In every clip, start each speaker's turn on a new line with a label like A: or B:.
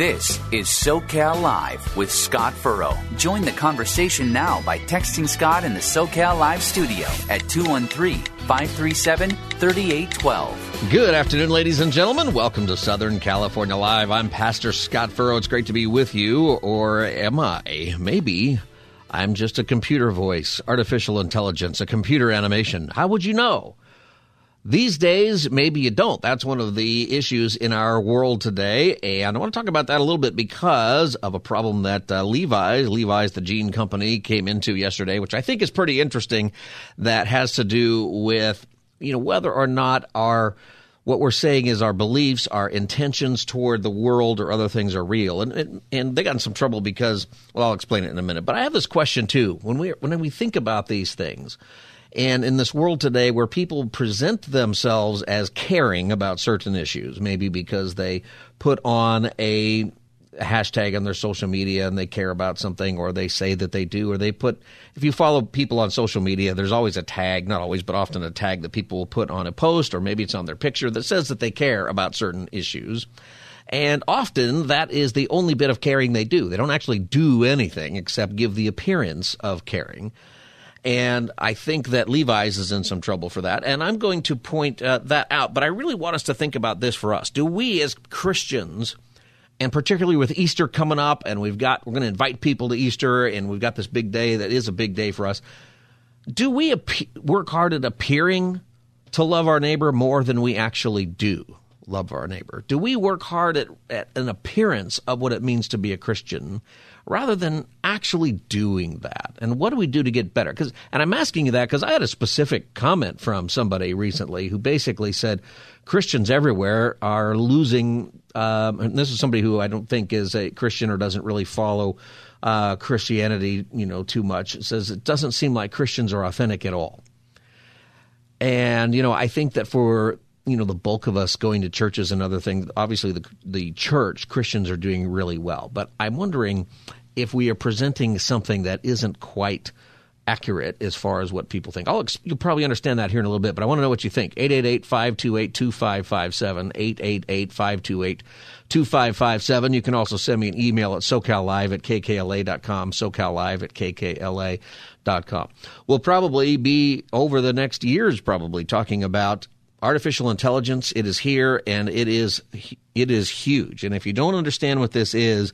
A: This is SoCal Live with Scott Furrow. Join the conversation now by texting Scott in the SoCal Live studio at 213 537 3812.
B: Good afternoon, ladies and gentlemen. Welcome to Southern California Live. I'm Pastor Scott Furrow. It's great to be with you, or am I? Maybe. I'm just a computer voice, artificial intelligence, a computer animation. How would you know? These days, maybe you don't. That's one of the issues in our world today. And I want to talk about that a little bit because of a problem that uh, Levi's, Levi's, the jean company, came into yesterday, which I think is pretty interesting, that has to do with, you know, whether or not our what we're saying is our beliefs, our intentions toward the world or other things are real. And, and, and they got in some trouble because, well, I'll explain it in a minute. But I have this question too. When we, when we think about these things, and in this world today where people present themselves as caring about certain issues, maybe because they put on a hashtag on their social media and they care about something or they say that they do or they put if you follow people on social media there's always a tag not always but often a tag that people will put on a post or maybe it's on their picture that says that they care about certain issues. And often that is the only bit of caring they do. They don't actually do anything except give the appearance of caring and I think that Levi's is in some trouble for that. And I'm going to point uh, that out. But I really want us to think about this for us. Do we as Christians, and particularly with Easter coming up, and we've got, we're going to invite people to Easter, and we've got this big day that is a big day for us. Do we ap- work hard at appearing to love our neighbor more than we actually do love our neighbor? Do we work hard at, at an appearance of what it means to be a Christian? Rather than actually doing that. And what do we do to get better? Because, and I'm asking you that because I had a specific comment from somebody recently who basically said Christians everywhere are losing. Um, and this is somebody who I don't think is a Christian or doesn't really follow uh, Christianity, you know, too much. It says it doesn't seem like Christians are authentic at all. And you know, I think that for you know the bulk of us going to churches and other things obviously the the church christians are doing really well but i'm wondering if we are presenting something that isn't quite accurate as far as what people think. I'll, you'll probably understand that here in a little bit, but I want to know what you think. 888-528-2557, 888-528-2557. You can also send me an email at socallive at kkla.com, socallive at kkla.com. We'll probably be, over the next years, probably talking about artificial intelligence. It is here and it is, it is huge. And if you don't understand what this is,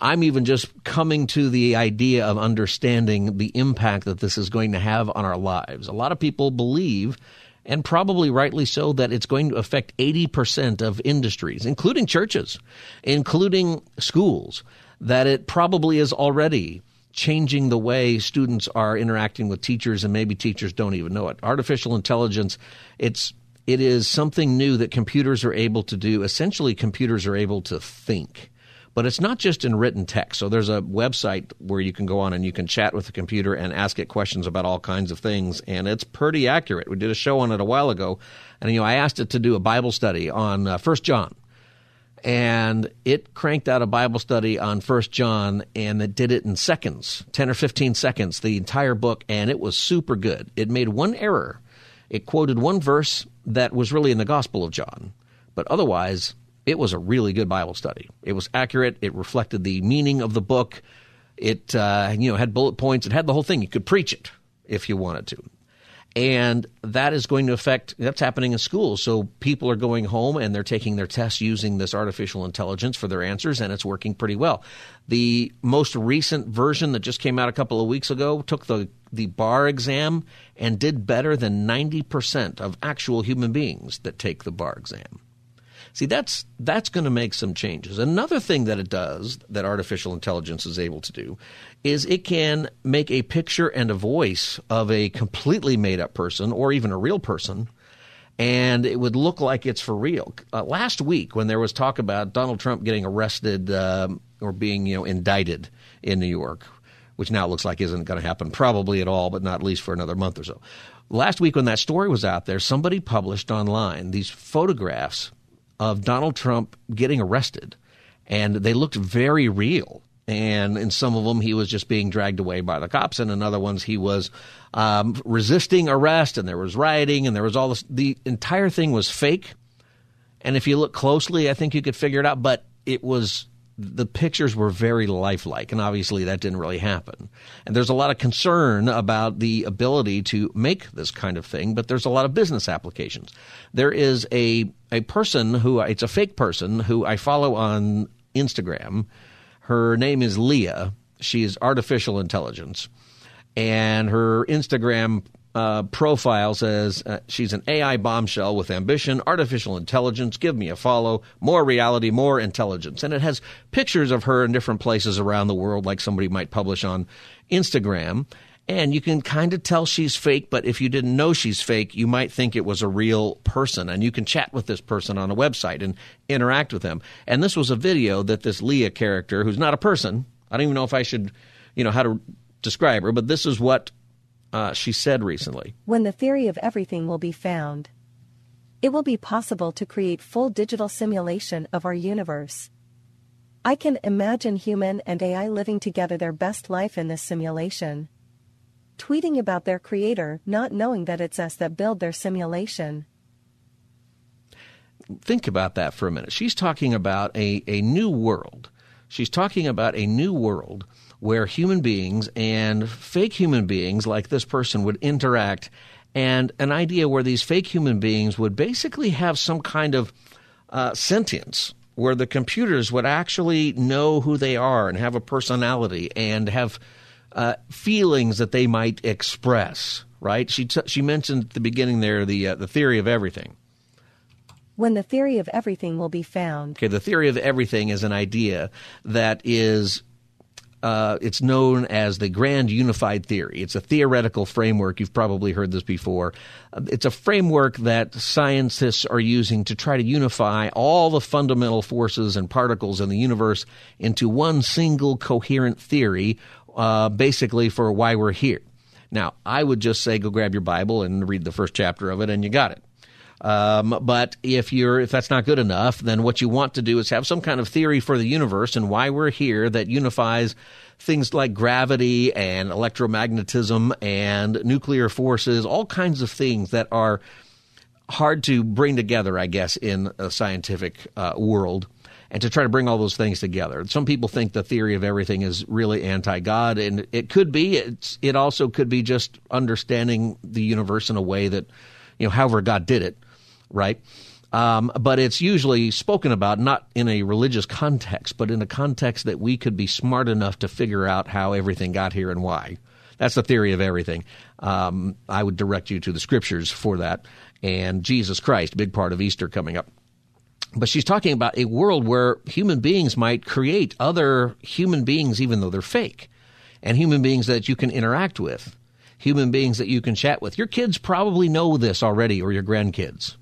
B: I'm even just coming to the idea of understanding the impact that this is going to have on our lives. A lot of people believe, and probably rightly so, that it's going to affect 80% of industries, including churches, including schools, that it probably is already changing the way students are interacting with teachers and maybe teachers don't even know it. Artificial intelligence, it's it is something new that computers are able to do. Essentially, computers are able to think but it's not just in written text. So there's a website where you can go on and you can chat with the computer and ask it questions about all kinds of things, and it's pretty accurate. We did a show on it a while ago, and you know I asked it to do a Bible study on uh, First John, and it cranked out a Bible study on First John, and it did it in seconds, ten or fifteen seconds, the entire book, and it was super good. It made one error. It quoted one verse that was really in the Gospel of John, but otherwise it was a really good Bible study. It was accurate. It reflected the meaning of the book. It uh, you know had bullet points. It had the whole thing. You could preach it if you wanted to. And that is going to affect, that's happening in schools. So people are going home and they're taking their tests using this artificial intelligence for their answers, and it's working pretty well. The most recent version that just came out a couple of weeks ago took the, the bar exam and did better than 90% of actual human beings that take the bar exam. See, that's that's going to make some changes. Another thing that it does that artificial intelligence is able to do is it can make a picture and a voice of a completely made up person or even a real person and it would look like it's for real. Uh, last week, when there was talk about Donald Trump getting arrested um, or being, you know, indicted in New York, which now looks like isn't going to happen probably at all, but not least for another month or so. Last week, when that story was out there, somebody published online these photographs of Donald Trump getting arrested, and they looked very real. And in some of them he was just being dragged away by the cops and in other ones he was um, resisting arrest and there was rioting and there was all this the entire thing was fake. And if you look closely i think you could figure it out but it was the pictures were very lifelike and obviously that didn't really happen and there's a lot of concern about the ability to make this kind of thing but there's a lot of business applications there is a a person who it's a fake person who i follow on instagram her name is Leah. She is artificial intelligence. And her Instagram uh, profile says uh, she's an AI bombshell with ambition, artificial intelligence. Give me a follow. More reality, more intelligence. And it has pictures of her in different places around the world, like somebody might publish on Instagram. And you can kind of tell she's fake, but if you didn't know she's fake, you might think it was a real person. And you can chat with this person on a website and interact with them. And this was a video that this Leah character, who's not a person, I don't even know if I should, you know, how to describe her, but this is what uh, she said recently.
C: When the theory of everything will be found, it will be possible to create full digital simulation of our universe. I can imagine human and AI living together their best life in this simulation tweeting about their creator not knowing that it's us that build their simulation.
B: Think about that for a minute. She's talking about a, a new world. She's talking about a new world where human beings and fake human beings like this person would interact and an idea where these fake human beings would basically have some kind of uh, sentience where the computers would actually know who they are and have a personality and have uh, feelings that they might express. Right? She t- she mentioned at the beginning there the uh, the theory of everything.
C: When the theory of everything will be found.
B: Okay, the theory of everything is an idea that is uh, it's known as the Grand Unified Theory. It's a theoretical framework. You've probably heard this before. Uh, it's a framework that scientists are using to try to unify all the fundamental forces and particles in the universe into one single coherent theory uh, basically for why we're here. Now, I would just say go grab your Bible and read the first chapter of it, and you got it. Um, but if you're if that's not good enough, then what you want to do is have some kind of theory for the universe and why we're here that unifies things like gravity and electromagnetism and nuclear forces, all kinds of things that are hard to bring together, I guess, in a scientific uh, world and to try to bring all those things together. Some people think the theory of everything is really anti-God, and it could be. It's, it also could be just understanding the universe in a way that, you know, however God did it, right? Um, but it's usually spoken about not in a religious context, but in a context that we could be smart enough to figure out how everything got here and why. That's the theory of everything. Um, I would direct you to the scriptures for that. And Jesus Christ, big part of Easter coming up. But she's talking about a world where human beings might create other human beings, even though they're fake, and human beings that you can interact with, human beings that you can chat with. Your kids probably know this already, or your grandkids.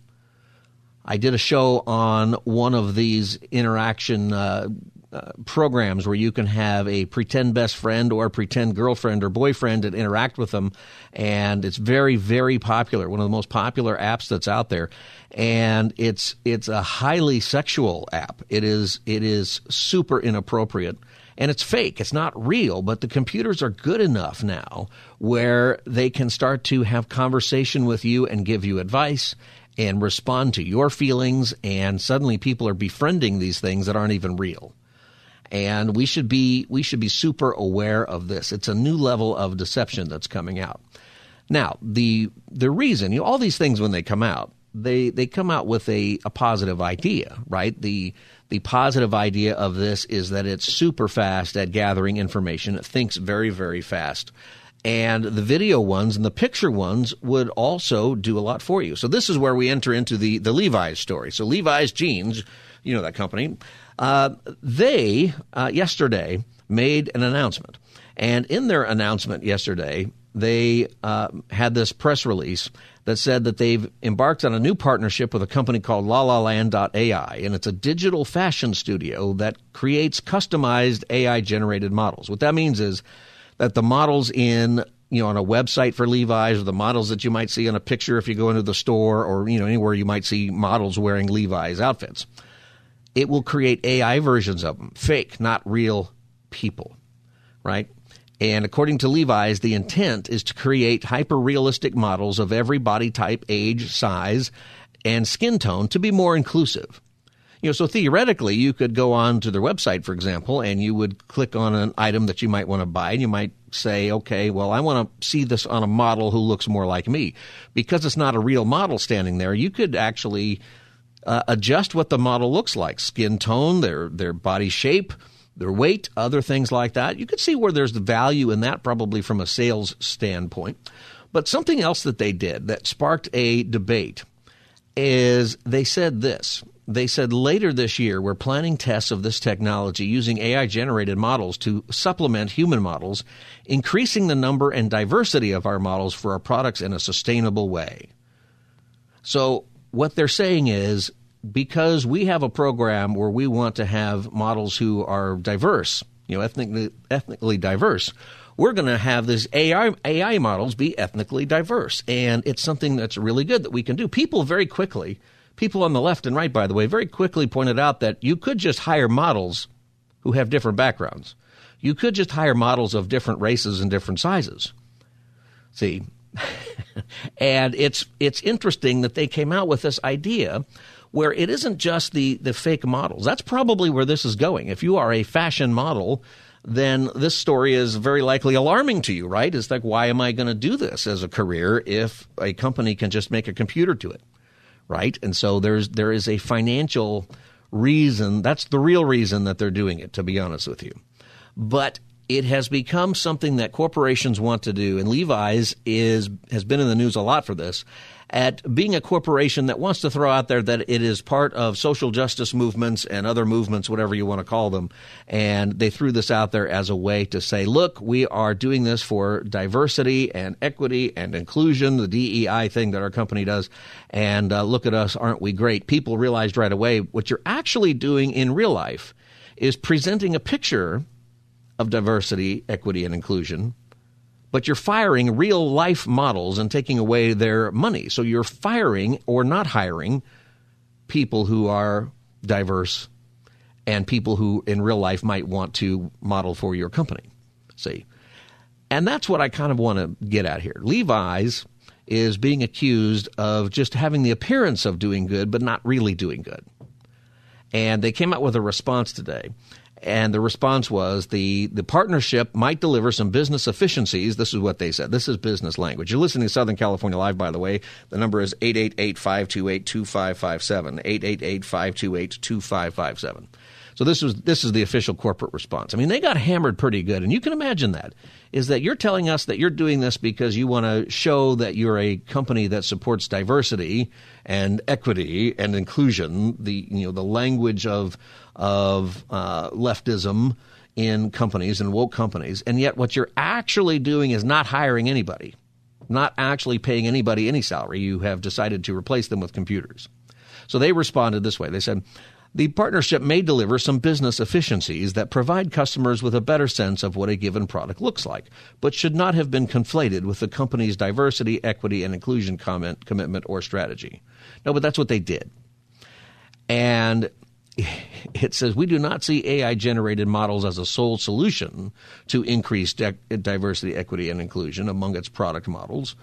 B: I did a show on one of these interaction uh, uh, programs where you can have a pretend best friend or pretend girlfriend or boyfriend and interact with them. And it's very, very popular. One of the most popular apps that's out there. And it's, it's a highly sexual app. It is, it is super inappropriate and it's fake. It's not real, but the computers are good enough now where they can start to have conversation with you and give you advice and respond to your feelings. And suddenly people are befriending these things that aren't even real and we should be we should be super aware of this. It's a new level of deception that's coming out. Now, the the reason you know, all these things when they come out, they they come out with a, a positive idea, right? The the positive idea of this is that it's super fast at gathering information. It thinks very very fast. And the video ones and the picture ones would also do a lot for you. So this is where we enter into the the Levi's story. So Levi's jeans, you know that company uh, they uh, yesterday made an announcement, and in their announcement yesterday, they uh, had this press release that said that they've embarked on a new partnership with a company called LaLaLand.ai, and it's a digital fashion studio that creates customized AI generated models. What that means is that the models in you know on a website for Levi's or the models that you might see in a picture if you go into the store or you know anywhere you might see models wearing Levi's outfits. It will create AI versions of them, fake, not real people, right? And according to Levi's, the intent is to create hyper realistic models of every body type, age, size, and skin tone to be more inclusive. You know, so theoretically, you could go on to their website, for example, and you would click on an item that you might want to buy, and you might say, okay, well, I want to see this on a model who looks more like me. Because it's not a real model standing there, you could actually uh, adjust what the model looks like skin tone, their, their body shape, their weight, other things like that. You could see where there's the value in that, probably from a sales standpoint. But something else that they did that sparked a debate is they said this they said later this year we're planning tests of this technology using AI generated models to supplement human models, increasing the number and diversity of our models for our products in a sustainable way. So, what they're saying is because we have a program where we want to have models who are diverse, you know, ethnically, ethnically diverse, we're going to have these AI, AI models be ethnically diverse. And it's something that's really good that we can do. People very quickly people on the left and right, by the way, very quickly pointed out that you could just hire models who have different backgrounds. You could just hire models of different races and different sizes. See, and it's it's interesting that they came out with this idea where it isn't just the the fake models. That's probably where this is going. If you are a fashion model, then this story is very likely alarming to you, right? It's like, why am I going to do this as a career if a company can just make a computer to it? Right? And so there's there is a financial reason. That's the real reason that they're doing it. To be honest with you, but it has become something that corporations want to do, and Levi's is has been in the news a lot for this at being a corporation that wants to throw out there that it is part of social justice movements and other movements, whatever you want to call them. And they threw this out there as a way to say, look, we are doing this for diversity and equity and inclusion, the DEI thing that our company does. And uh, look at us, aren't we great? People realized right away what you're actually doing in real life is presenting a picture of diversity, equity, and inclusion but you're firing real life models and taking away their money. So you're firing or not hiring people who are diverse and people who in real life might want to model for your company. See? And that's what I kind of want to get at here. Levi's is being accused of just having the appearance of doing good, but not really doing good. And they came out with a response today and the response was the, the partnership might deliver some business efficiencies. This is what they said. This is business language. You're listening to Southern California Live, by the way. The number is 888 528 2557. 888 528 2557. So this was this is the official corporate response. I mean, they got hammered pretty good, and you can imagine that. Is that you're telling us that you're doing this because you want to show that you're a company that supports diversity and equity and inclusion, the you know the language of of uh, leftism in companies and woke companies, and yet what you're actually doing is not hiring anybody, not actually paying anybody any salary. You have decided to replace them with computers. So they responded this way. They said, the partnership may deliver some business efficiencies that provide customers with a better sense of what a given product looks like, but should not have been conflated with the company's diversity, equity, and inclusion comment, commitment or strategy. No, but that's what they did. And it says we do not see AI generated models as a sole solution to increase diversity, equity, and inclusion among its product models.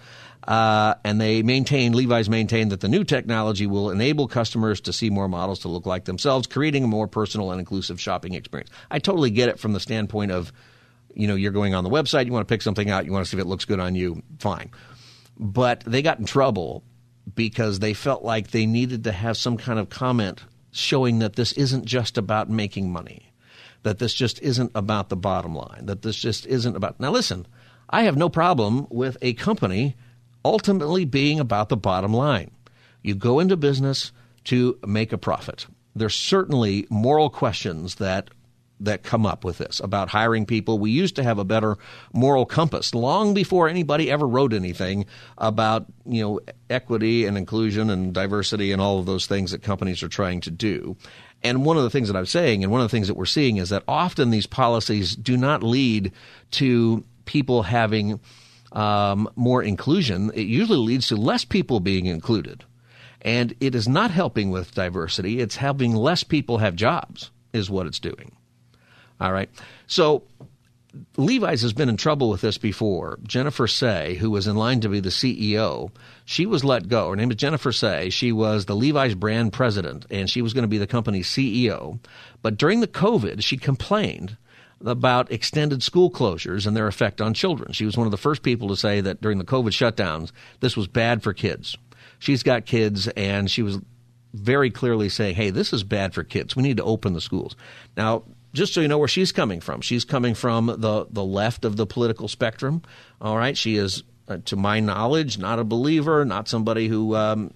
B: Uh, and they maintain, Levi's maintain that the new technology will enable customers to see more models to look like themselves, creating a more personal and inclusive shopping experience. I totally get it from the standpoint of, you know, you're going on the website, you want to pick something out, you want to see if it looks good on you, fine. But they got in trouble because they felt like they needed to have some kind of comment showing that this isn't just about making money, that this just isn't about the bottom line, that this just isn't about. Now, listen, I have no problem with a company ultimately being about the bottom line. You go into business to make a profit. There's certainly moral questions that that come up with this about hiring people. We used to have a better moral compass long before anybody ever wrote anything about you know equity and inclusion and diversity and all of those things that companies are trying to do. And one of the things that I'm saying, and one of the things that we're seeing, is that often these policies do not lead to people having um, more inclusion. It usually leads to less people being included. And it is not helping with diversity. It's helping less people have jobs, is what it's doing. All right. So Levi's has been in trouble with this before. Jennifer Sey, who was in line to be the CEO, she was let go. Her name is Jennifer Sey. She was the Levi's brand president, and she was going to be the company's CEO. But during the COVID, she complained about extended school closures and their effect on children. She was one of the first people to say that during the COVID shutdowns, this was bad for kids. She's got kids, and she was very clearly saying, hey, this is bad for kids. We need to open the schools. Now, just so you know where she's coming from, she's coming from the, the left of the political spectrum. All right. She is, uh, to my knowledge, not a believer, not somebody who, um,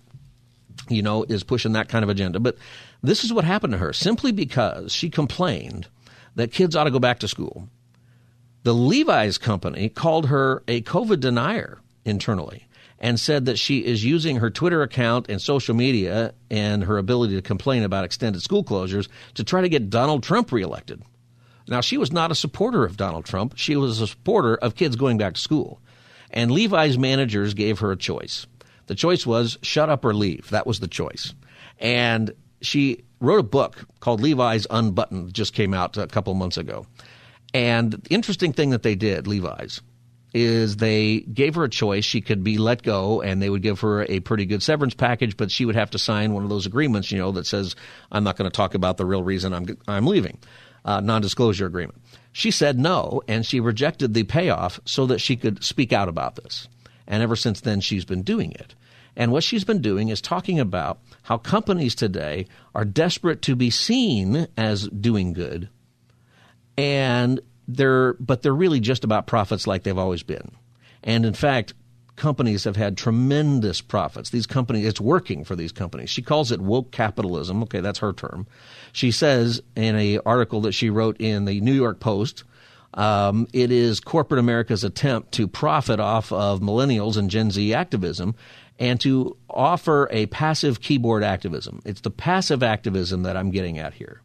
B: you know, is pushing that kind of agenda. But this is what happened to her simply because she complained that kids ought to go back to school. The Levi's company called her a COVID denier internally and said that she is using her Twitter account and social media and her ability to complain about extended school closures to try to get Donald Trump reelected. Now, she was not a supporter of Donald Trump. She was a supporter of kids going back to school. And Levi's managers gave her a choice. The choice was shut up or leave. That was the choice. And she wrote a book called Levi's Unbuttoned, just came out a couple months ago. And the interesting thing that they did, Levi's, is they gave her a choice. She could be let go and they would give her a pretty good severance package, but she would have to sign one of those agreements, you know, that says, I'm not going to talk about the real reason I'm, I'm leaving, uh, non disclosure agreement. She said no, and she rejected the payoff so that she could speak out about this. And ever since then, she's been doing it. And what she's been doing is talking about how companies today are desperate to be seen as doing good. And they're but they're really just about profits like they've always been. And in fact, companies have had tremendous profits. These companies, it's working for these companies. She calls it woke capitalism. Okay, that's her term. She says in a article that she wrote in the New York Post, um, it is corporate America's attempt to profit off of millennials and Gen Z activism and to offer a passive keyboard activism. It's the passive activism that I'm getting at here.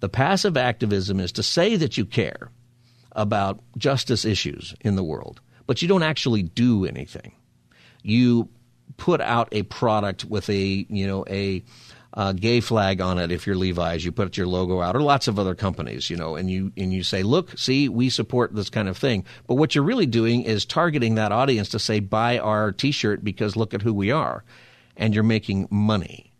B: The passive activism is to say that you care, about justice issues in the world, but you don't actually do anything. You put out a product with a you know a uh, gay flag on it if you're Levi's. You put your logo out, or lots of other companies, you know, and you and you say, "Look, see, we support this kind of thing." But what you're really doing is targeting that audience to say, "Buy our T-shirt because look at who we are," and you're making money.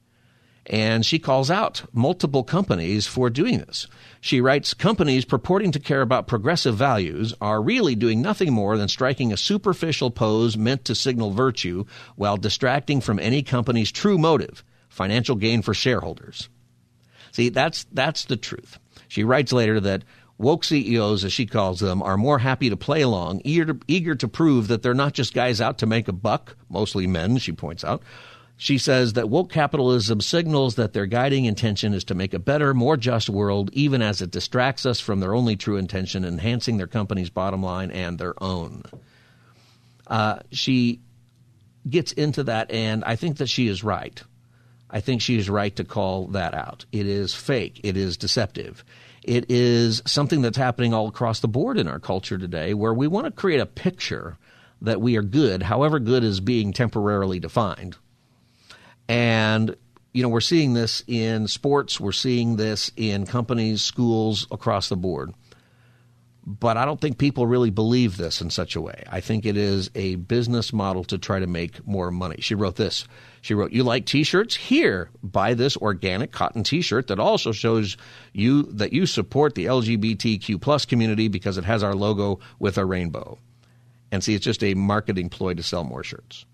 B: And she calls out multiple companies for doing this. She writes Companies purporting to care about progressive values are really doing nothing more than striking a superficial pose meant to signal virtue while distracting from any company's true motive financial gain for shareholders. See, that's, that's the truth. She writes later that woke CEOs, as she calls them, are more happy to play along, eager to, eager to prove that they're not just guys out to make a buck, mostly men, she points out, she says that woke capitalism signals that their guiding intention is to make a better, more just world, even as it distracts us from their only true intention, enhancing their company's bottom line and their own. Uh, she gets into that, and I think that she is right. I think she is right to call that out. It is fake, it is deceptive. It is something that's happening all across the board in our culture today where we want to create a picture that we are good, however good is being temporarily defined and you know, we're seeing this in sports, we're seeing this in companies, schools across the board. But I don't think people really believe this in such a way. I think it is a business model to try to make more money. She wrote this. She wrote, You like t shirts? Here, buy this organic cotton t shirt that also shows you that you support the LGBTQ plus community because it has our logo with a rainbow. And see, it's just a marketing ploy to sell more shirts.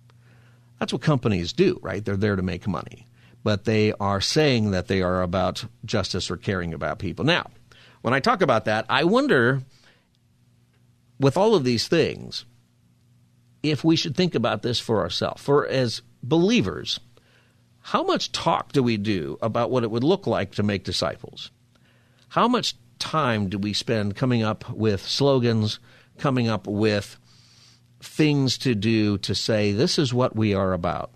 B: That's what companies do, right? They're there to make money. But they are saying that they are about justice or caring about people. Now, when I talk about that, I wonder with all of these things if we should think about this for ourselves. For as believers, how much talk do we do about what it would look like to make disciples? How much time do we spend coming up with slogans, coming up with things to do to say this is what we are about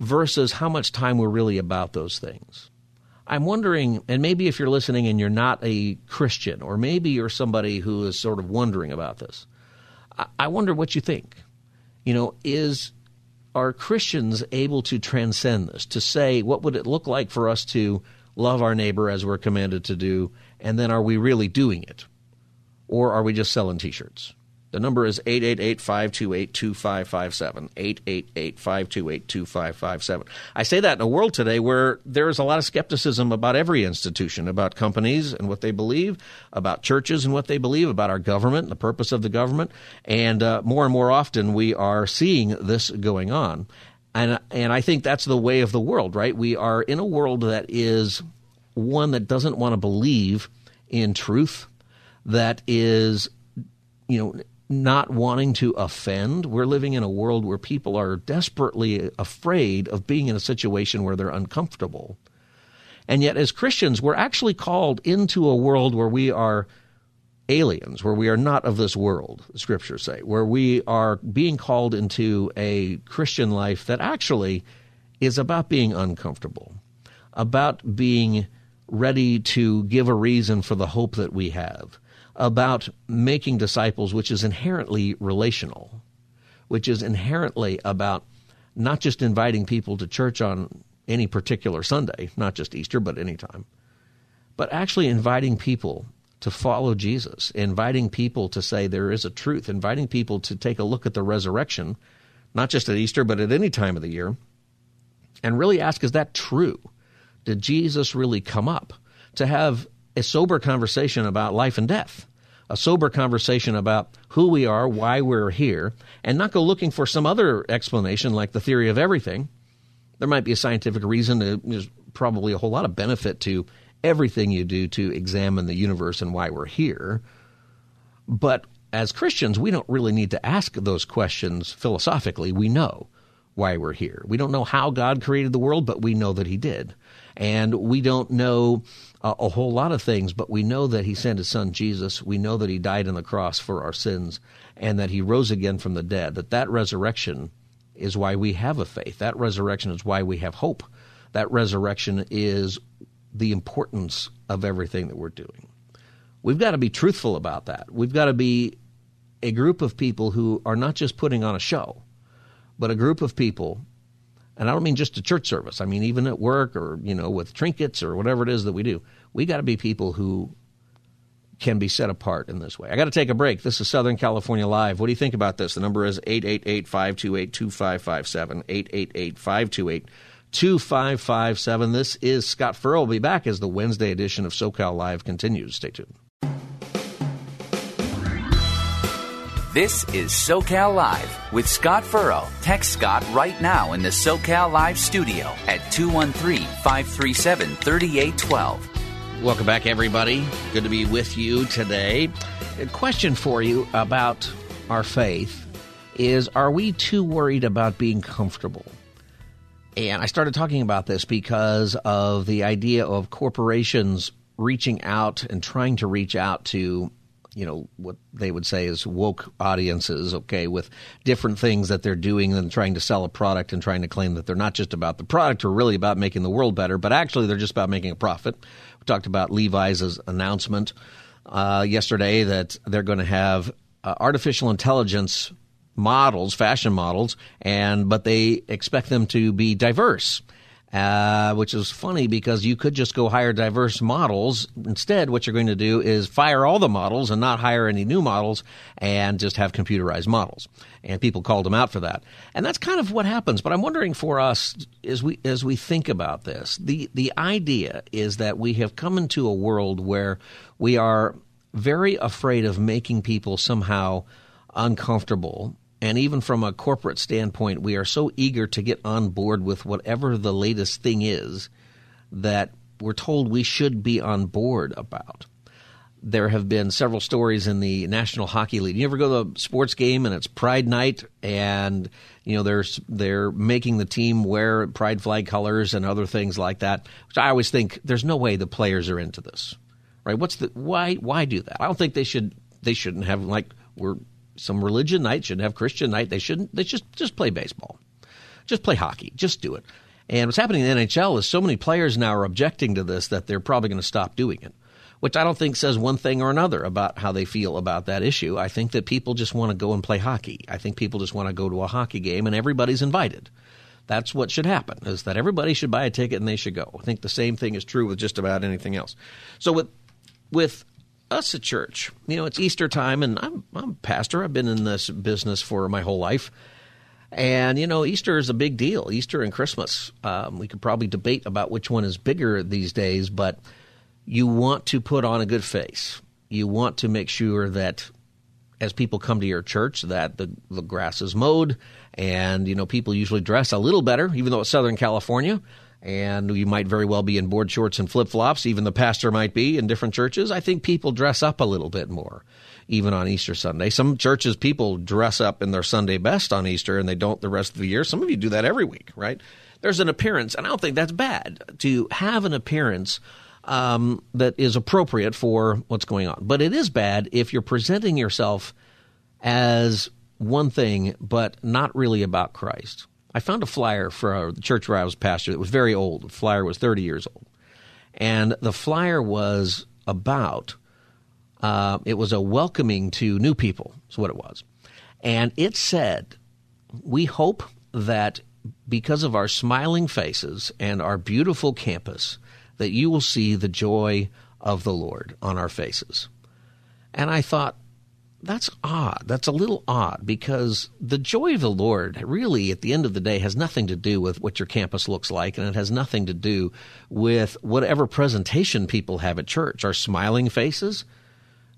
B: versus how much time we're really about those things. I'm wondering, and maybe if you're listening and you're not a Christian, or maybe you're somebody who is sort of wondering about this, I wonder what you think. You know, is are Christians able to transcend this, to say, what would it look like for us to love our neighbor as we're commanded to do, and then are we really doing it? Or are we just selling t shirts? The number is 888 528 2557. 888 528 2557. I say that in a world today where there's a lot of skepticism about every institution, about companies and what they believe, about churches and what they believe, about our government and the purpose of the government. And uh, more and more often we are seeing this going on. And, and I think that's the way of the world, right? We are in a world that is one that doesn't want to believe in truth, that is, you know, not wanting to offend. We're living in a world where people are desperately afraid of being in a situation where they're uncomfortable. And yet, as Christians, we're actually called into a world where we are aliens, where we are not of this world, the scriptures say, where we are being called into a Christian life that actually is about being uncomfortable, about being ready to give a reason for the hope that we have about making disciples, which is inherently relational, which is inherently about not just inviting people to church on any particular Sunday, not just Easter, but any time, but actually inviting people to follow Jesus, inviting people to say there is a truth, inviting people to take a look at the resurrection, not just at Easter, but at any time of the year, and really ask, is that true? Did Jesus really come up? To have a sober conversation about life and death, a sober conversation about who we are, why we're here, and not go looking for some other explanation like the theory of everything. There might be a scientific reason. There's probably a whole lot of benefit to everything you do to examine the universe and why we're here. But as Christians, we don't really need to ask those questions philosophically. We know why we're here. We don't know how God created the world, but we know that He did. And we don't know a, a whole lot of things, but we know that He sent His Son Jesus. We know that He died on the cross for our sins and that He rose again from the dead. That that resurrection is why we have a faith. That resurrection is why we have hope. That resurrection is the importance of everything that we're doing. We've got to be truthful about that. We've got to be a group of people who are not just putting on a show, but a group of people and I don't mean just a church service. I mean even at work or you know with trinkets or whatever it is that we do. We got to be people who can be set apart in this way. I got to take a break. This is Southern California Live. What do you think about this? The number is 888-528-2557, 888-528-2557. This is Scott Furrow. will be back as the Wednesday edition of SoCal Live continues. Stay tuned.
A: This is SoCal Live with Scott Furrow. Text Scott right now in the SoCal Live studio at 213 537 3812.
B: Welcome back, everybody. Good to be with you today. A question for you about our faith is Are we too worried about being comfortable? And I started talking about this because of the idea of corporations reaching out and trying to reach out to you know what they would say is woke audiences okay with different things that they're doing and trying to sell a product and trying to claim that they're not just about the product or really about making the world better but actually they're just about making a profit. We talked about levi's announcement uh, yesterday that they're going to have uh, artificial intelligence models fashion models and but they expect them to be diverse uh, which is funny because you could just go hire diverse models. Instead, what you're going to do is fire all the models and not hire any new models and just have computerized models. And people called them out for that. And that's kind of what happens. But I'm wondering for us as we as we think about this, the the idea is that we have come into a world where we are very afraid of making people somehow uncomfortable and even from a corporate standpoint, we are so eager to get on board with whatever the latest thing is that we're told we should be on board about. There have been several stories in the National Hockey League. You ever go to a sports game and it's Pride Night, and you know they're they're making the team wear Pride flag colors and other things like that. Which I always think there's no way the players are into this right? What's the why? Why do that? I don't think they should. They shouldn't have like we're some religion night shouldn't have Christian night. They shouldn't. They just just play baseball, just play hockey, just do it. And what's happening in the NHL is so many players now are objecting to this that they're probably going to stop doing it which I don't think says one thing or another about how they feel about that issue. I think that people just want to go and play hockey. I think people just want to go to a hockey game and everybody's invited. That's what should happen is that everybody should buy a ticket and they should go. I think the same thing is true with just about anything else. So with with us a church, you know, it's Easter time and I'm I'm a pastor. I've been in this business for my whole life. And, you know, Easter is a big deal. Easter and Christmas. Um, we could probably debate about which one is bigger these days, but you want to put on a good face. You want to make sure that as people come to your church that the, the grass is mowed and you know people usually dress a little better even though it's southern california and you might very well be in board shorts and flip-flops even the pastor might be in different churches i think people dress up a little bit more even on easter sunday some churches people dress up in their sunday best on easter and they don't the rest of the year some of you do that every week right there's an appearance and i don't think that's bad to have an appearance um, that is appropriate for what's going on. But it is bad if you're presenting yourself as one thing, but not really about Christ. I found a flyer for the church where I was pastor that was very old. The flyer was 30 years old. And the flyer was about, uh, it was a welcoming to new people, is what it was. And it said, We hope that because of our smiling faces and our beautiful campus, that you will see the joy of the Lord on our faces. And I thought, that's odd. That's a little odd because the joy of the Lord really, at the end of the day, has nothing to do with what your campus looks like, and it has nothing to do with whatever presentation people have at church. Our smiling faces.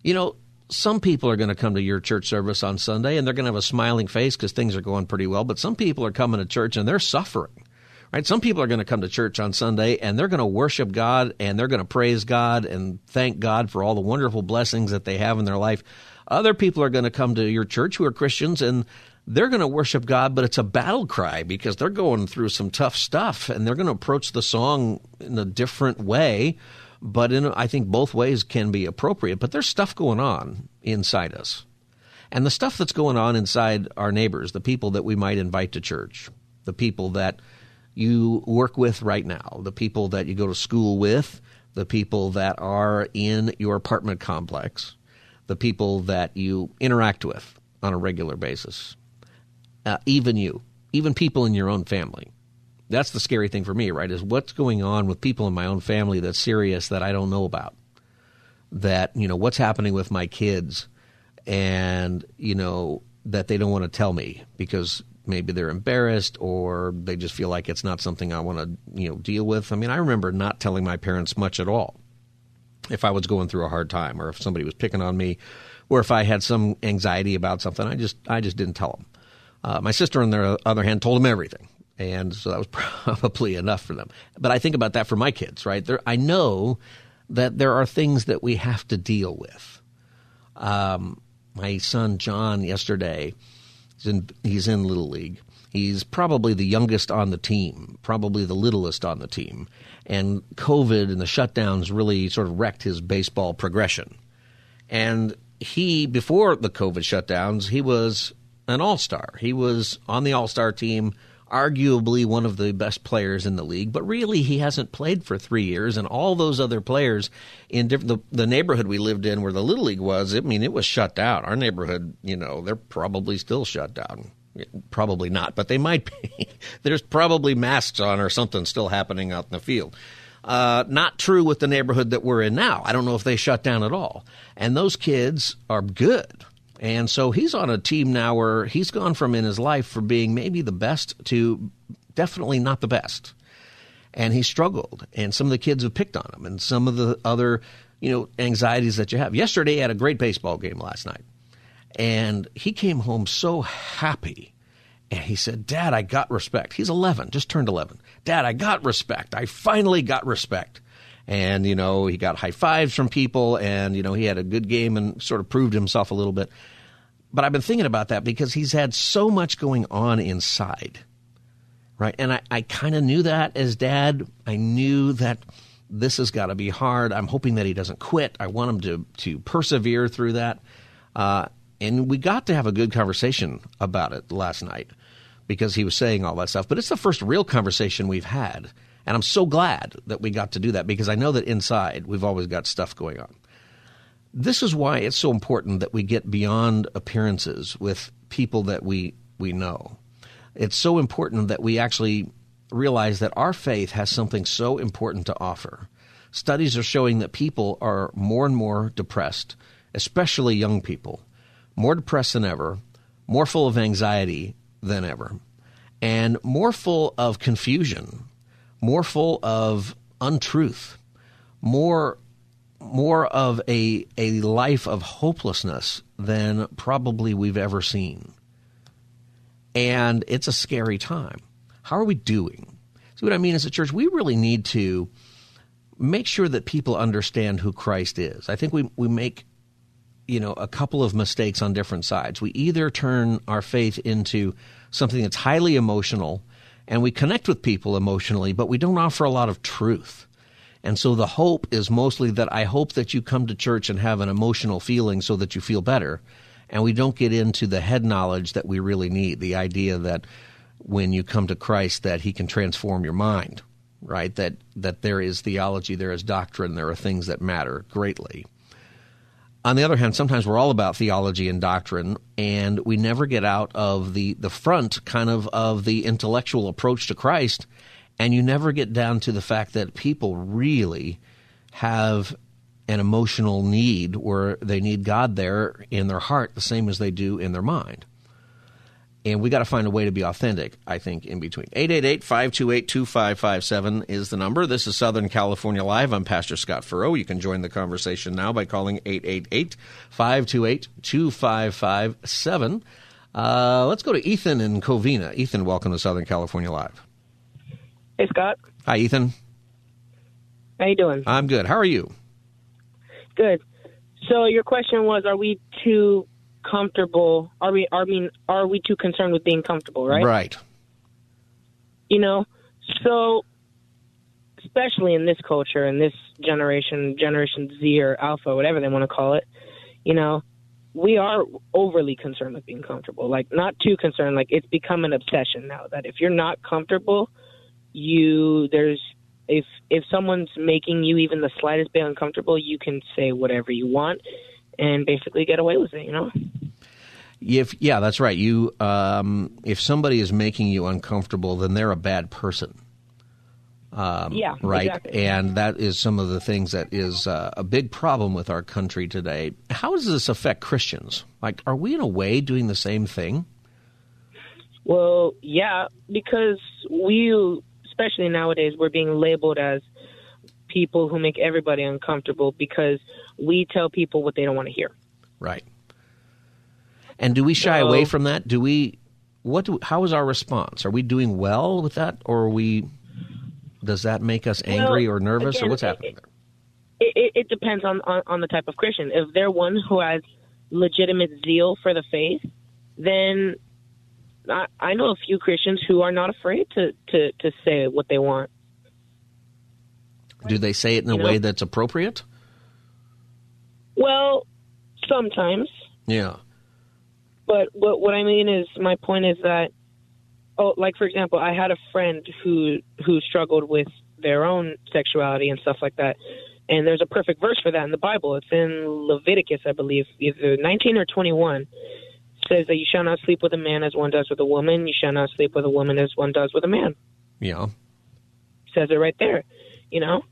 B: You know, some people are going to come to your church service on Sunday and they're going to have a smiling face because things are going pretty well, but some people are coming to church and they're suffering. Right? Some people are going to come to church on Sunday and they're going to worship God and they're going to praise God and thank God for all the wonderful blessings that they have in their life. Other people are going to come to your church who are Christians and they're going to worship God, but it's a battle cry because they're going through some tough stuff and they're going to approach the song in a different way. But in, I think both ways can be appropriate. But there's stuff going on inside us. And the stuff that's going on inside our neighbors, the people that we might invite to church, the people that you work with right now, the people that you go to school with, the people that are in your apartment complex, the people that you interact with on a regular basis, uh, even you, even people in your own family. That's the scary thing for me, right? Is what's going on with people in my own family that's serious that I don't know about. That, you know, what's happening with my kids and, you know, that they don't want to tell me because maybe they're embarrassed or they just feel like it's not something I want to you know deal with. I mean, I remember not telling my parents much at all if I was going through a hard time or if somebody was picking on me or if I had some anxiety about something. I just I just didn't tell them. Uh, my sister, on the other hand, told them everything. And so that was probably enough for them. But I think about that for my kids, right? There, I know that there are things that we have to deal with. Um, my son John yesterday He's in, he's in Little League. He's probably the youngest on the team, probably the littlest on the team. And COVID and the shutdowns really sort of wrecked his baseball progression. And he, before the COVID shutdowns, he was an all star. He was on the all star team arguably one of the best players in the league, but really he hasn't played for three years. And all those other players in different, the, the neighborhood we lived in where the Little League was, I mean, it was shut down. Our neighborhood, you know, they're probably still shut down. Probably not, but they might be. There's probably masks on or something still happening out in the field. Uh, not true with the neighborhood that we're in now. I don't know if they shut down at all. And those kids are good. And so he's on a team now where he's gone from in his life for being maybe the best to definitely not the best. And he struggled. And some of the kids have picked on him and some of the other, you know, anxieties that you have. Yesterday he had a great baseball game last night. And he came home so happy. And he said, Dad, I got respect. He's 11, just turned 11. Dad, I got respect. I finally got respect and you know he got high fives from people and you know he had a good game and sort of proved himself a little bit but i've been thinking about that because he's had so much going on inside right and i, I kind of knew that as dad i knew that this has got to be hard. I'm hoping that he doesn't quit. I want him to to persevere through that. Uh, and we got to have a good conversation about it last night because he was saying all that stuff. But it's the first real conversation we've had. And I'm so glad that we got to do that because I know that inside we've always got stuff going on. This is why it's so important that we get beyond appearances with people that we, we know. It's so important that we actually realize that our faith has something so important to offer. Studies are showing that people are more and more depressed, especially young people, more depressed than ever, more full of anxiety than ever, and more full of confusion, more full of untruth, more more of a a life of hopelessness than probably we've ever seen. And it's a scary time. How are we doing? See what I mean as a church, we really need to make sure that people understand who Christ is. I think we we make you know a couple of mistakes on different sides. We either turn our faith into something that's highly emotional and we connect with people emotionally, but we don't offer a lot of truth. And so the hope is mostly that I hope that you come to church and have an emotional feeling so that you feel better. And we don't get into the head knowledge that we really need, the idea that when you come to Christ that he can transform your mind, right? That that there is theology, there is doctrine, there are things that matter greatly. On the other hand, sometimes we're all about theology and doctrine, and we never get out of the, the front kind of of the intellectual approach to Christ, and you never get down to the fact that people really have an emotional need where they need God there in their heart the same as they do in their mind. And we got to find a way to be authentic, I think, in between. 888 528 2557 is the number. This is Southern California Live. I'm Pastor Scott Furrow. You can join the conversation now by calling 888 528 2557. Uh, let's go to Ethan in Covina. Ethan, welcome to Southern California Live.
D: Hey, Scott.
B: Hi, Ethan.
D: How you doing?
B: I'm good. How are you?
D: Good. So your question was, are we too comfortable? Are we? I mean, are we too concerned with being comfortable? Right.
B: Right.
D: You know, so especially in this culture, in this generation, Generation Z or Alpha, whatever they want to call it, you know, we are overly concerned with being comfortable. Like, not too concerned. Like, it's become an obsession now that if you're not comfortable, you there's if if someone's making you even the slightest bit uncomfortable, you can say whatever you want and basically get away with it. You know.
B: If yeah, that's right. You um, if somebody is making you uncomfortable, then they're a bad person. Um,
D: yeah,
B: right.
D: exactly.
B: And that is some of the things that is uh, a big problem with our country today. How does this affect Christians? Like, are we in a way doing the same thing?
D: Well, yeah, because we, especially nowadays, we're being labeled as people who make everybody uncomfortable because we tell people what they don't want to hear.
B: Right. And do we shy
D: No.
B: away from that? Do we? What? Do, how is our response? Are we doing well with that, or are we? Does that make us angry
D: Well,
B: or nervous, or what's happening there?
D: It, it, it depends on, on on the type of Christian. If they're one who has legitimate zeal for the faith, then I, I know a few Christians who are not afraid to, to, to say what they want.
B: Do they say it in a
D: You
B: way
D: know-
B: that's appropriate?
D: Well, sometimes.
B: Yeah.
D: But what what I mean is, my point is that, oh, like for example, I had a friend who who struggled with their own sexuality and stuff like that, and there's a perfect verse for that in the Bible. It's in Leviticus, I believe, either 19 or 21. It says that you shall not sleep with a man as one does with a woman. You shall not sleep with a woman as one does with a man.
B: Yeah.
D: says it right there. You know.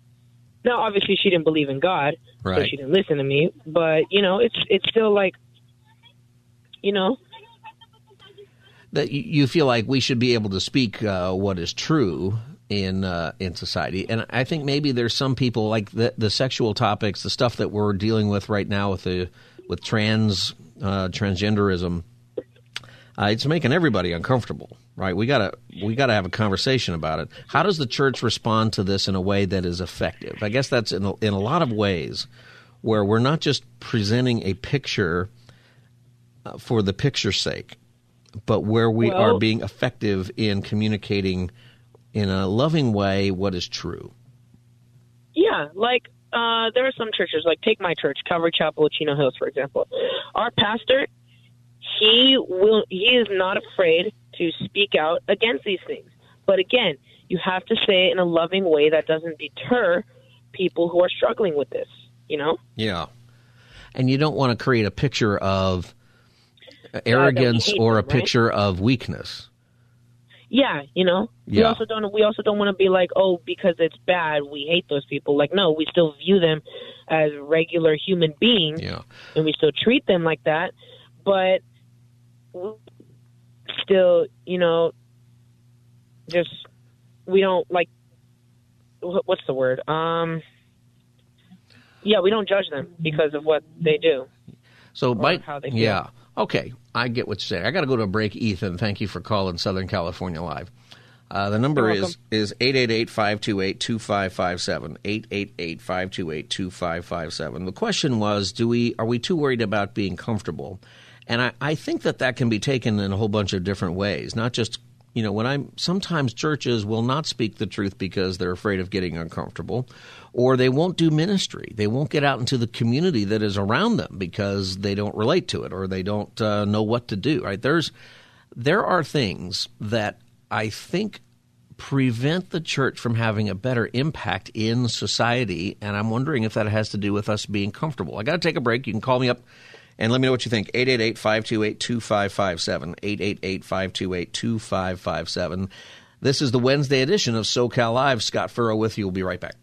D: Now, obviously, she didn't believe in God, so she didn't listen to me. But you know, it's it's still like, you know,
B: That you- you feel like we should be able to speak uh, what is true in uh, in society, and I think maybe there's some people like the the sexual topics, the stuff that we're dealing with right now with the with trans uh, transgenderism. Uh, it's making everybody uncomfortable, right? We gotta we gotta have a conversation about it. How does the church respond to this in a way that is effective? I guess that's in a, in a lot of ways where we're not just presenting a picture uh, for the picture's sake, but where we
D: Well-
B: are being effective in communicating in a loving way what is true.
D: Yeah, Yeah, like uh, there are some churches, like take my church, Calvary Chapel, Chino Hills, for example. Our pastor, he will, he is not afraid to speak out against these things. But again, you have to say it in a loving way that doesn't deter people who are struggling with this. You know?
B: Yeah, and you don't want to create a picture of arrogance or a
D: them, right?
B: picture of weakness.
D: Yeah, you know.
B: Yeah.
D: We also don't we also don't want to be like, oh, because it's bad, we hate those people. Like, no, we still view them as regular human beings,
B: Yeah.
D: and we still treat them like that. But still, you know, just we don't like. What's the word? Um. Yeah, we don't judge them because of what they do.
B: So, Mike,
D: how they feel.
B: yeah, okay, I get what you're saying. I got to go to a break, Ethan. Thank you for calling Southern California Live. Uh, the number is is 888-528-2557, 888-528-2557. The question was, do we are we too worried about being comfortable? And I, I think that that can be taken in a whole bunch of different ways, not just you know, when I'm sometimes churches will not speak the truth because they're afraid of getting uncomfortable, or they won't do ministry. They won't get out into the community that is around them because they don't relate to it or they don't uh, know what to do. Right? There's there are things that I think prevent the church from having a better impact in society, and I'm wondering if that has to do with us being comfortable. I got to take a break. You can call me up and let me know what you think. 888 528 2557. 888 528 2557. This is the Wednesday edition of SoCal Live. Scott Furrow with you. We'll be right back.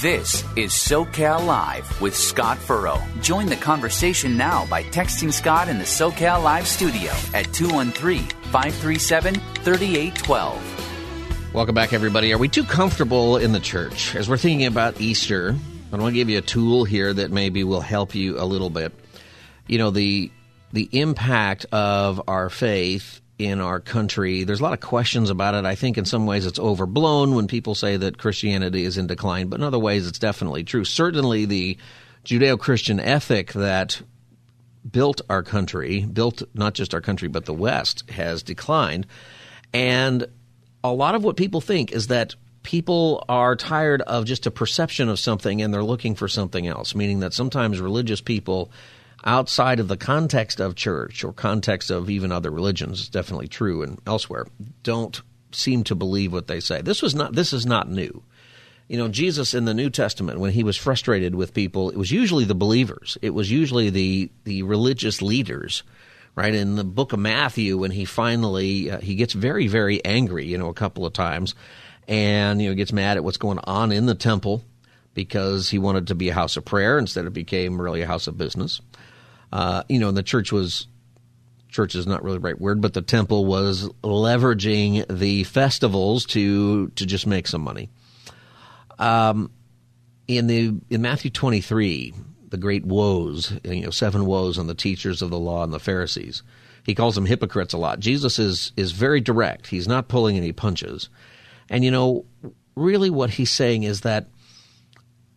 A: This is SoCal Live with Scott Furrow. Join the conversation now by texting Scott in the SoCal Live studio at 213 537 3812.
B: Welcome back, everybody. Are we too comfortable in the church? As we're thinking about Easter, I want to give you a tool here that maybe will help you a little bit. You know, the the impact of our faith in our country, there's a lot of questions about it. I think in some ways it's overblown when people say that Christianity is in decline, but in other ways it's definitely true. Certainly the Judeo Christian ethic that built our country, built not just our country, but the West, has declined. And a lot of what people think is that people are tired of just a perception of something and they're looking for something else, meaning that sometimes religious people outside of the context of church or context of even other religions, definitely true and elsewhere, don't seem to believe what they say. This was not this is not new. You know, Jesus in the New Testament, when he was frustrated with people, it was usually the believers. It was usually the the religious leaders, right? In the book of Matthew, when he finally uh, he gets very very angry, you know, a couple of times, and you know gets mad at what's going on in the temple because he wanted to be a house of prayer instead it became really a house of business. Uh, you know, and the church was church is not really the right word, but the temple was leveraging the festivals to to just make some money. Um, in the in Matthew twenty three, the great woes, you know, seven woes on the teachers of the law and the Pharisees. He calls them hypocrites a lot. Jesus is is very direct. He's not pulling any punches, and you know, really, what he's saying is that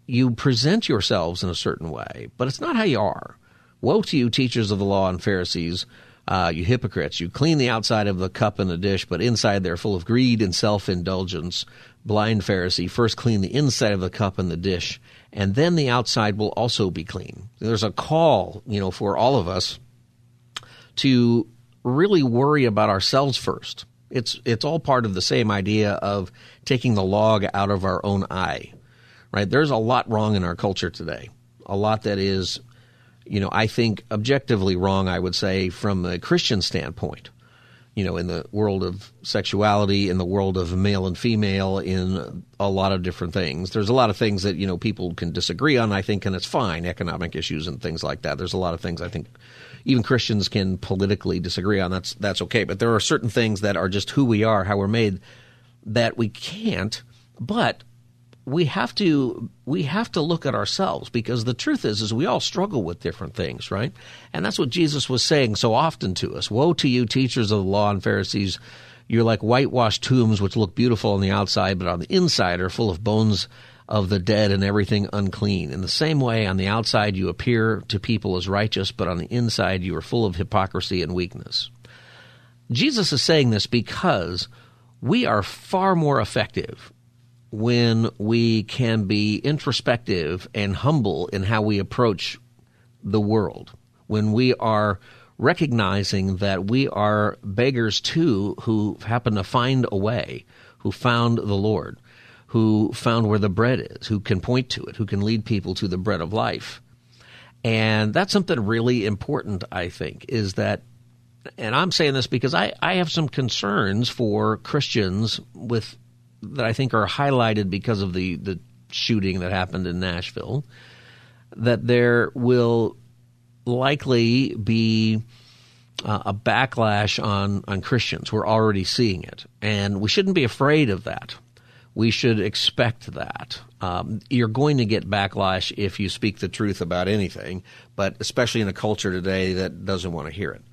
B: you present yourselves in a certain way, but it's not how you are. Woe to you, teachers of the law and Pharisees, uh, you hypocrites! You clean the outside of the cup and the dish, but inside they're full of greed and self indulgence. Blind Pharisee, first clean the inside of the cup and the dish, and then the outside will also be clean. There's a call, you know, for all of us to really worry about ourselves first. It's it's all part of the same idea of taking the log out of our own eye. Right? There's a lot wrong in our culture today. A lot that is you know, I think objectively wrong, I would say, from a Christian standpoint. You know, in the world of sexuality, in the world of male and female, in a lot of different things. There's a lot of things that, you know, people can disagree on, I think, and it's fine, economic issues and things like that. There's a lot of things I think even Christians can politically disagree on. That's that's okay. But there are certain things that are just who we are, how we're made, that we can't. But we have to we have to look at ourselves because the truth is is we all struggle with different things right and that's what jesus was saying so often to us woe to you teachers of the law and pharisees you're like whitewashed tombs which look beautiful on the outside but on the inside are full of bones of the dead and everything unclean. In the same way on the outside you appear to people as righteous but on the inside you are full of hypocrisy and weakness. Jesus is saying this because we are far more effective when we can be introspective and humble in how we approach the world, when we are recognizing that we are beggars too who happen to find a way, who found the Lord, who found where the bread is, who can point to it, who can lead people to the bread of life. And that's something really important, I think, is that, and I'm saying this because I, I have some concerns for Christians with that I think are highlighted because of the, the shooting that happened in Nashville, that there will likely be uh, a backlash on, on Christians. We're already seeing it. And we shouldn't be afraid of that. We should expect that. Um, you're going to get backlash if you speak the truth about anything, but especially in a culture today that doesn't want to hear it.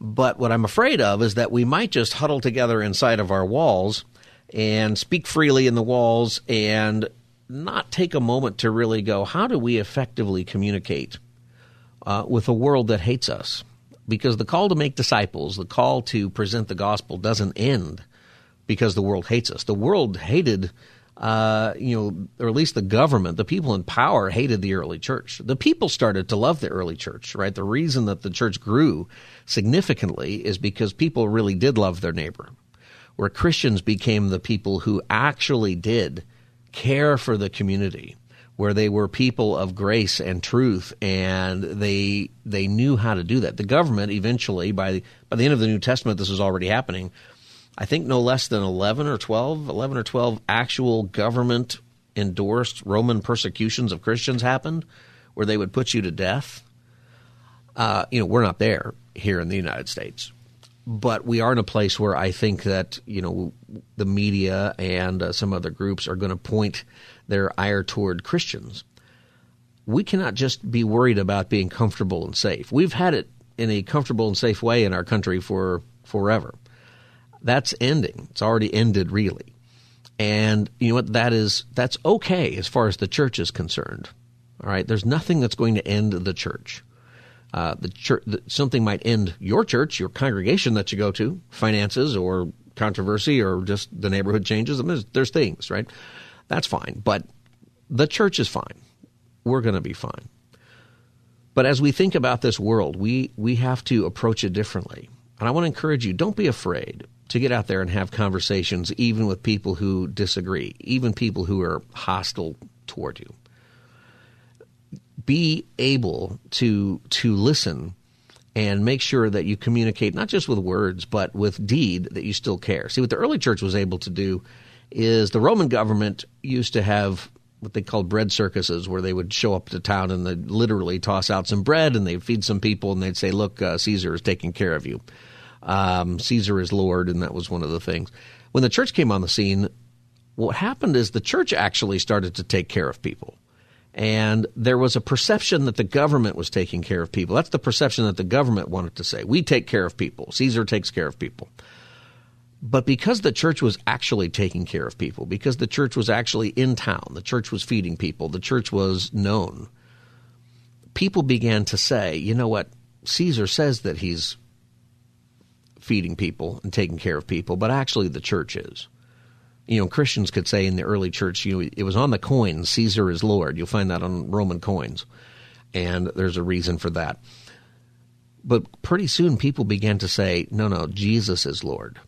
B: But what I'm afraid of is that we might just huddle together inside of our walls and speak freely in the walls and not take a moment to really go, how do we effectively communicate uh, with a world that hates us? Because the call to make disciples, the call to present the gospel doesn't end because the world hates us. The world hated, uh, you know, or at least the government, the people in power hated the early church. The people started to love the early church, right? The reason that the church grew significantly is because people really did love their neighbor where Christians became the people who actually did care for the community, where they were people of grace and truth, and they they knew how to do that. The government eventually, by the, by the end of the New Testament, this was already happening. I think no less than 11 or 12, 11 or 12 actual government endorsed Roman persecutions of Christians happened where they would put you to death. Uh, you know, we're not there here in the United States but we are in a place where I think that you know the media and uh, some other groups are going to point their ire toward Christians. We cannot just be worried about being comfortable and safe. We've had it in a comfortable and safe way in our country for forever. That's ending. It's already ended, really. And you know what? That is that's okay as far as the church is concerned. All right. There's nothing that's going to end the church uh, the church, the, something might end your church, your congregation that you go to, finances or controversy or just the neighborhood changes. I mean, there's, there's things, right? That's fine. But the church is fine. We're going to be fine. But as we think about this world, we, we have to approach it differently. And I want to encourage you don't be afraid to get out there and have conversations, even with people who disagree, even people who are hostile toward you be able to to listen and make sure that you communicate not just with words but with deed that you still care. See what the early church was able to do is the Roman government used to have what they called bread circuses, where they would show up to town and they'd literally toss out some bread and they'd feed some people and they'd say, "Look, uh, Caesar is taking care of you. Um, Caesar is Lord," and that was one of the things. When the church came on the scene, what happened is the church actually started to take care of people. And there was a perception that the government was taking care of people. That's the perception that the government wanted to say. We take care of people. Caesar takes care of people. But because the church was actually taking care of people, because the church was actually in town, the church was feeding people, the church was known, people began to say, you know what? Caesar says that he's feeding people and taking care of people, but actually the church is you know, Christians could say in the early church, you know, it was on the coins, Caesar is Lord. You'll find that on Roman coins. And there's a reason for that. But pretty soon people began to say, no, no, Jesus is Lord.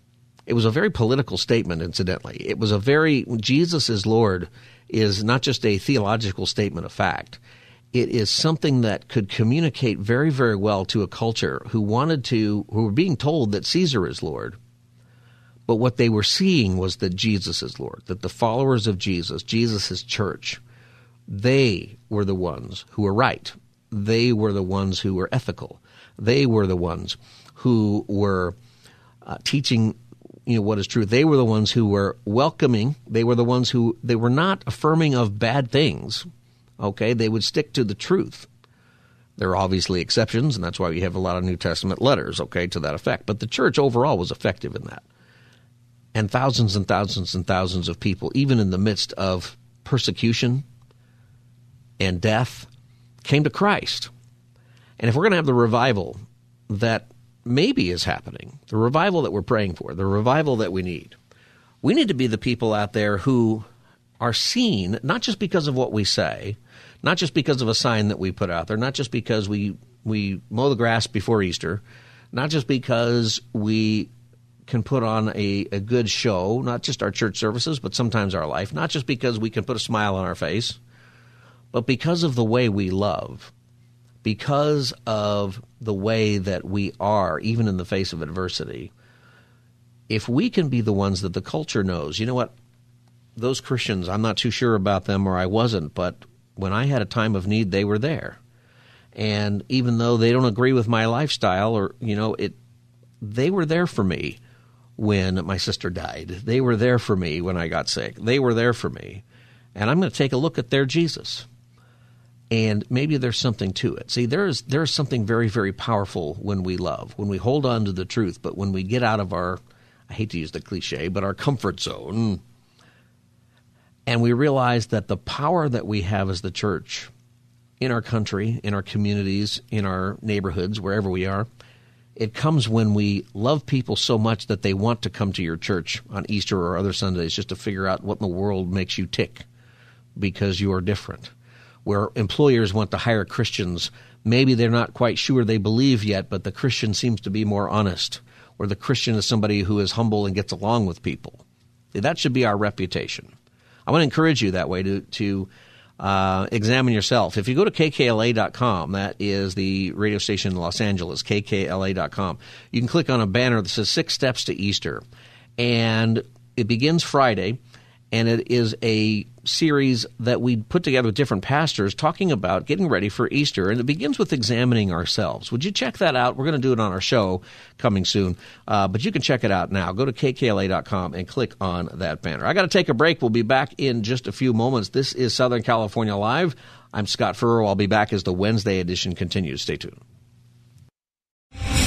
B: It was a very political statement, incidentally. It was a very, Jesus is Lord is not just a theological statement of fact. It is something that could communicate very, very well to a culture who wanted to, who were being told that Caesar is Lord but what they were seeing was that Jesus is Lord, that the followers of Jesus, Jesus' church, they were the ones who were right. They were the ones who were ethical. They were the ones who were uh, teaching you know what is true. They were the ones who were welcoming. They were the ones who they were not affirming of bad things. Okay, they would stick to the truth. There are obviously exceptions, and that's why we have a lot of New Testament letters, okay, to that effect. But the church overall was effective in that and thousands and thousands and thousands of people, even in the midst of persecution and death, came to Christ. And if we're going to have the revival that maybe is happening, the revival that we're praying for, the revival that we need, We need to be the people out there who are seen not just because of what we say, not just because of a sign that we put out there, not just because we we mow the grass before Easter, not just because we can put on a, a good show, not just our church services, but sometimes our life, not just because we can put a smile on our face, but because of the way we love, because of the way that we are, even in the face of adversity. If we can be the ones that the culture knows, you know what? Those Christians, I'm not too sure about them, or I wasn't, but when I had a time of need, they were there. And even though they don't agree with my lifestyle, or, you know, it, they were there for me when my sister died. They were there for me when I got sick. They were there for me. And I'm going to take a look at their Jesus. And maybe there's something to it. See, there is there is something very very powerful when we love, when we hold on to the truth, but when we get out of our I hate to use the cliche, but our comfort zone and we realize that the power that we have as the church in our country, in our communities, in our neighborhoods, wherever we are, it comes when we love people so much that they want to come to your church on Easter or other Sundays just to figure out what in the world makes you tick because you are different. Where employers want to hire Christians, maybe they're not quite sure they believe yet, but the Christian seems to be more honest. Or the Christian is somebody who is humble and gets along with people. That should be our reputation. I want to encourage you that way to, to uh, examine yourself. If you go to kkla.com, that is the radio station in Los Angeles, kkla.com, you can click on a banner that says Six Steps to Easter. And it begins Friday, and it is a series that we put together with different pastors talking about getting ready for Easter, and it begins with examining ourselves. Would you check that out? We're going to do it on our show coming soon, uh, but you can check it out now. Go to kkla.com and click on that banner. I got to take a break. We'll be back in just a few moments. This is Southern California Live. I'm Scott Furrow. I'll be back as the Wednesday edition continues. Stay tuned.